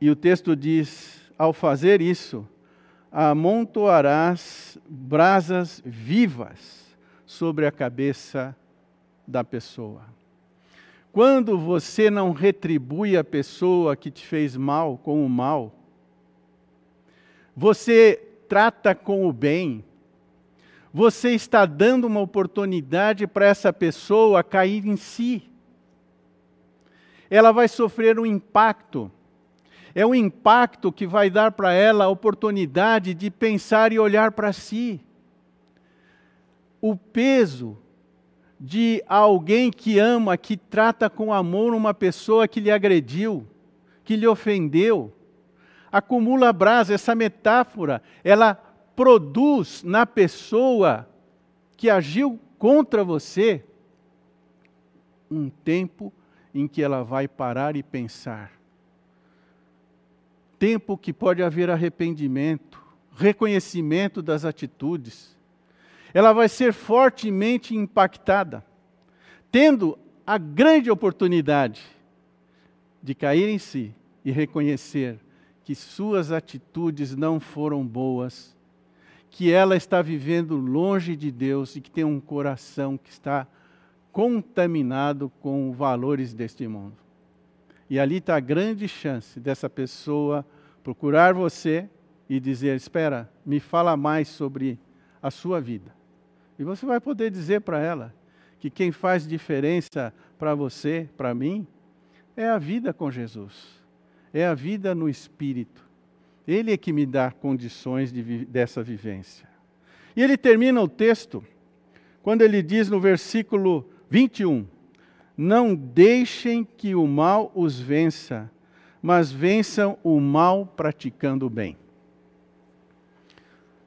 E o texto diz: ao fazer isso, amontoarás brasas vivas sobre a cabeça da pessoa. Quando você não retribui a pessoa que te fez mal com o mal, você trata com o bem, você está dando uma oportunidade para essa pessoa cair em si. Ela vai sofrer um impacto. É um impacto que vai dar para ela a oportunidade de pensar e olhar para si. O peso de alguém que ama, que trata com amor uma pessoa que lhe agrediu, que lhe ofendeu, acumula brasa. Essa metáfora, ela produz na pessoa que agiu contra você um tempo em que ela vai parar e pensar. Tempo que pode haver arrependimento, reconhecimento das atitudes. Ela vai ser fortemente impactada, tendo a grande oportunidade de cair em si e reconhecer que suas atitudes não foram boas, que ela está vivendo longe de Deus e que tem um coração que está contaminado com valores deste mundo. E ali está a grande chance dessa pessoa procurar você e dizer: Espera, me fala mais sobre a sua vida. E você vai poder dizer para ela que quem faz diferença para você, para mim, é a vida com Jesus, é a vida no Espírito. Ele é que me dá condições de, dessa vivência. E ele termina o texto quando ele diz no versículo 21: Não deixem que o mal os vença, mas vençam o mal praticando o bem.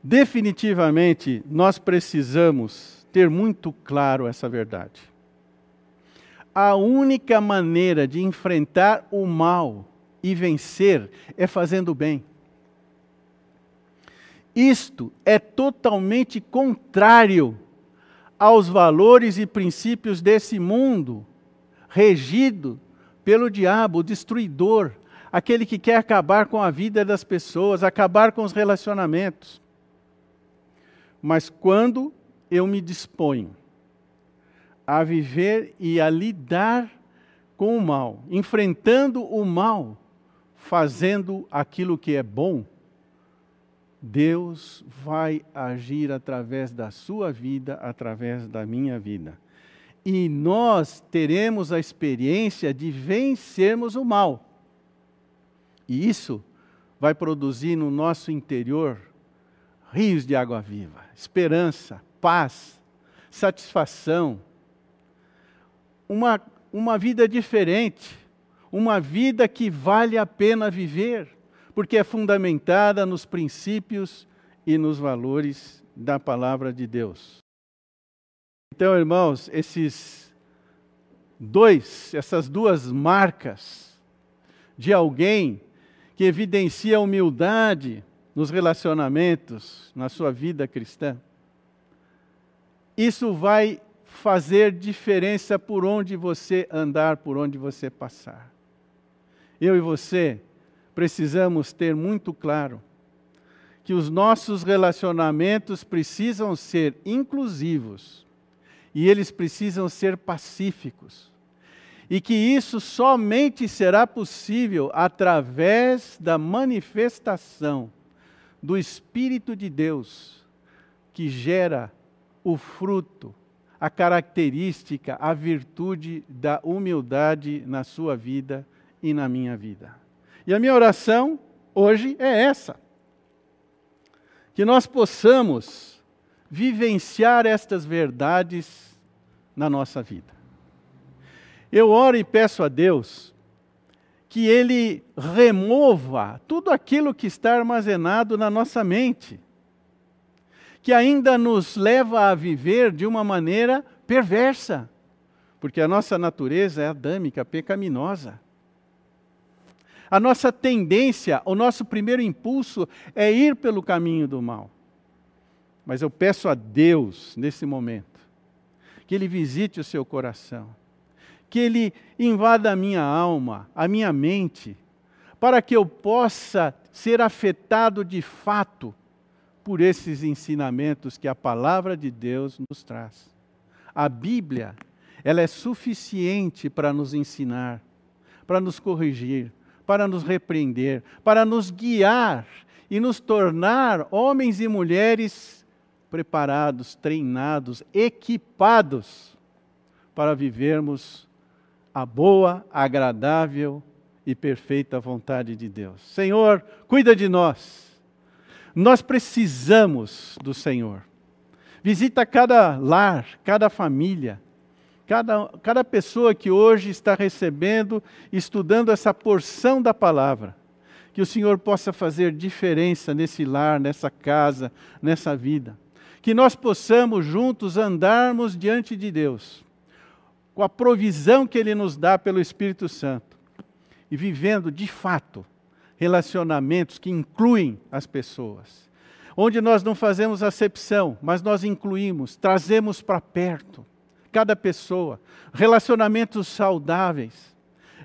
Definitivamente, nós precisamos ter muito claro essa verdade. A única maneira de enfrentar o mal e vencer é fazendo o bem. Isto é totalmente contrário aos valores e princípios desse mundo, regido pelo diabo, o destruidor, aquele que quer acabar com a vida das pessoas, acabar com os relacionamentos. Mas quando eu me disponho a viver e a lidar com o mal, enfrentando o mal, fazendo aquilo que é bom, Deus vai agir através da sua vida, através da minha vida. E nós teremos a experiência de vencermos o mal. E isso vai produzir no nosso interior rios de água viva, esperança, paz, satisfação. Uma, uma vida diferente, uma vida que vale a pena viver porque é fundamentada nos princípios e nos valores da palavra de Deus. Então, irmãos, esses dois, essas duas marcas de alguém que evidencia humildade nos relacionamentos, na sua vida cristã, isso vai fazer diferença por onde você andar, por onde você passar. Eu e você precisamos ter muito claro que os nossos relacionamentos precisam ser inclusivos e eles precisam ser pacíficos. E que isso somente será possível através da manifestação do Espírito de Deus, que gera o fruto, a característica, a virtude da humildade na sua vida e na minha vida. E a minha oração hoje é essa: que nós possamos vivenciar estas verdades na nossa vida. Eu oro e peço a Deus que Ele remova tudo aquilo que está armazenado na nossa mente, que ainda nos leva a viver de uma maneira perversa, porque a nossa natureza é adâmica, pecaminosa. A nossa tendência, o nosso primeiro impulso é ir pelo caminho do mal. Mas eu peço a Deus, nesse momento, que Ele visite o seu coração, que Ele invada a minha alma, a minha mente, para que eu possa ser afetado de fato por esses ensinamentos que a palavra de Deus nos traz. A Bíblia, ela é suficiente para nos ensinar, para nos corrigir, para nos repreender, para nos guiar e nos tornar homens e mulheres preparados, treinados, equipados para vivermos a boa, agradável e perfeita vontade de Deus. Senhor, cuida de nós. Nós precisamos do Senhor. Visita cada lar, cada família cada, cada pessoa que hoje está recebendo, estudando essa porção da palavra, que o Senhor possa fazer diferença nesse lar, nessa casa, nessa vida. Que nós possamos juntos andarmos diante de Deus, com a provisão que Ele nos dá pelo Espírito Santo, e vivendo de fato relacionamentos que incluem as pessoas. Onde nós não fazemos acepção, mas nós incluímos, trazemos para perto cada pessoa, relacionamentos saudáveis,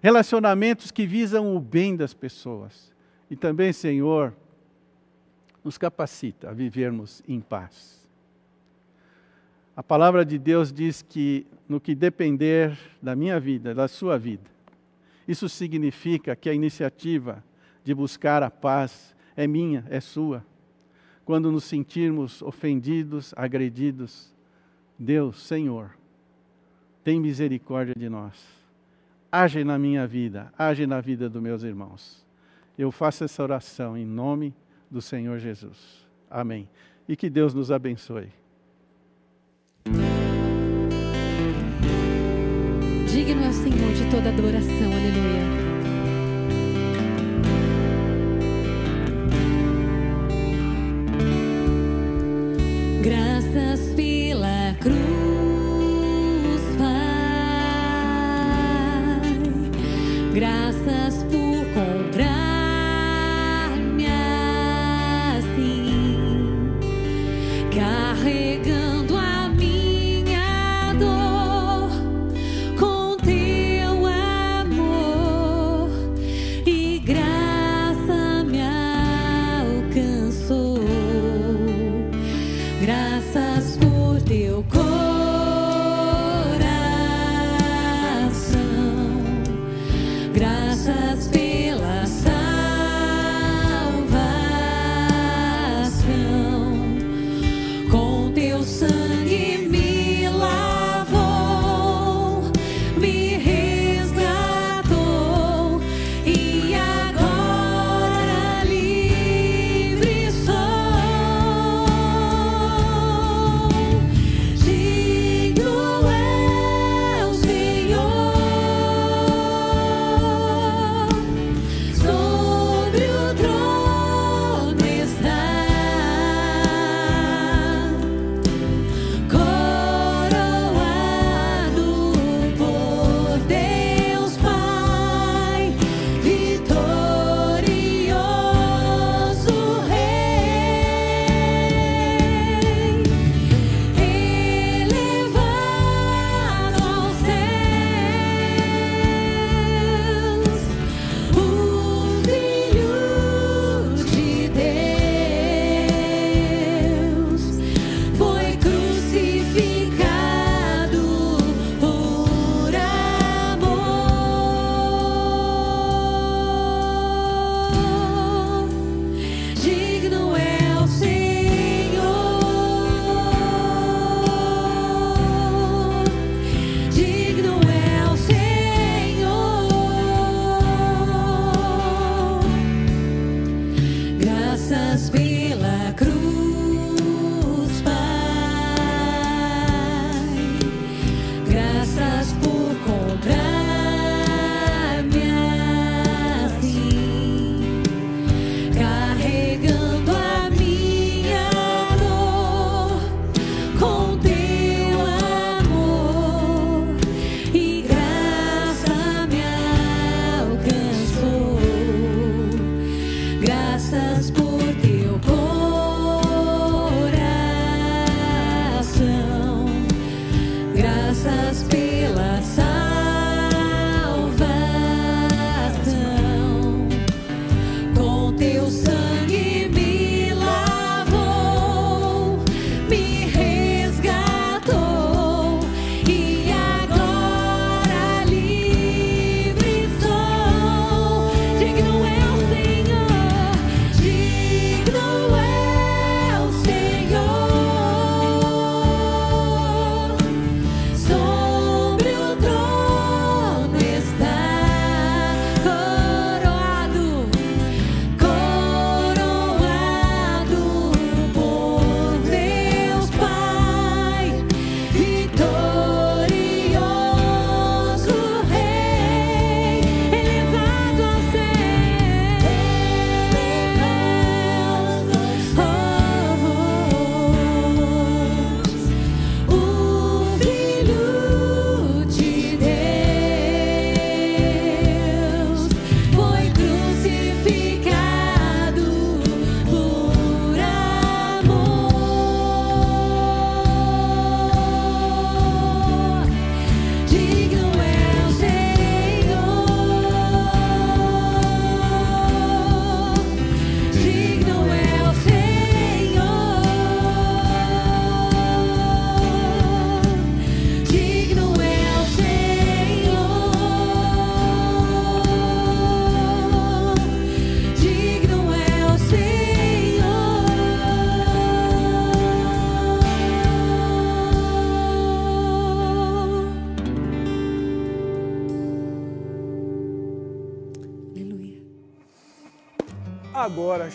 relacionamentos que visam o bem das pessoas. E também, Senhor, nos capacita a vivermos em paz. A palavra de Deus diz que no que depender da minha vida, da sua vida, isso significa que a iniciativa de buscar a paz é minha, é sua. Quando nos sentirmos ofendidos, agredidos, Deus, Senhor, tem misericórdia de nós. Age na minha vida, age na vida dos meus irmãos. Eu faço essa oração em nome do Senhor Jesus. Amém. E que Deus nos abençoe. Digno é o Senhor de toda adoração, aleluia.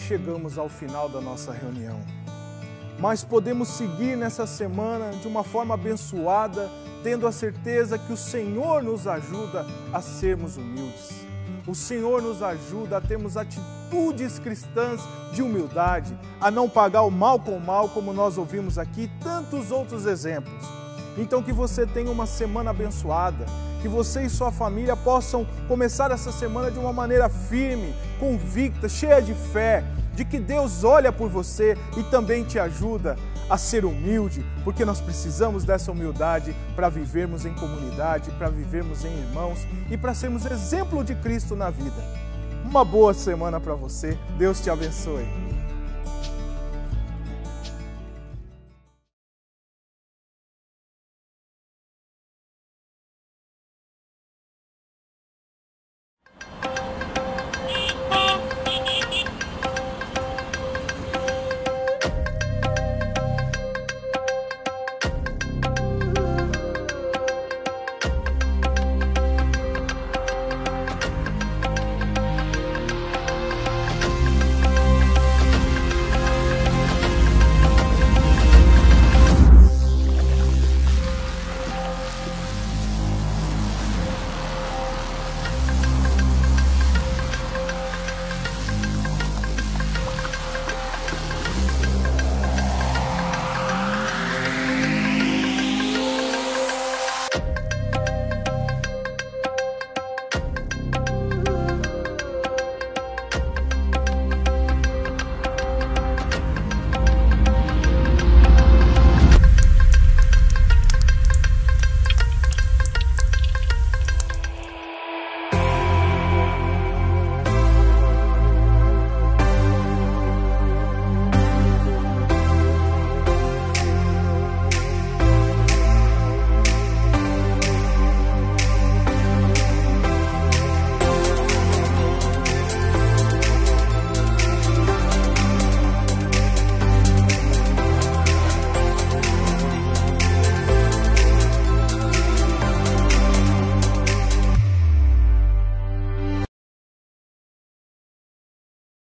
Chegamos ao final da nossa reunião. Mas podemos seguir nessa semana de uma forma abençoada, tendo a certeza que o Senhor nos ajuda a sermos humildes. O Senhor nos ajuda a termos atitudes cristãs de humildade, a não pagar o mal com o mal, como nós ouvimos aqui, tantos outros exemplos. Então, que você tenha uma semana abençoada, que você e sua família possam começar essa semana de uma maneira firme, convicta, cheia de fé, de que Deus olha por você e também te ajuda a ser humilde, porque nós precisamos dessa humildade para vivermos em comunidade, para vivermos em irmãos e para sermos exemplo de Cristo na vida. Uma boa semana para você. Deus te abençoe.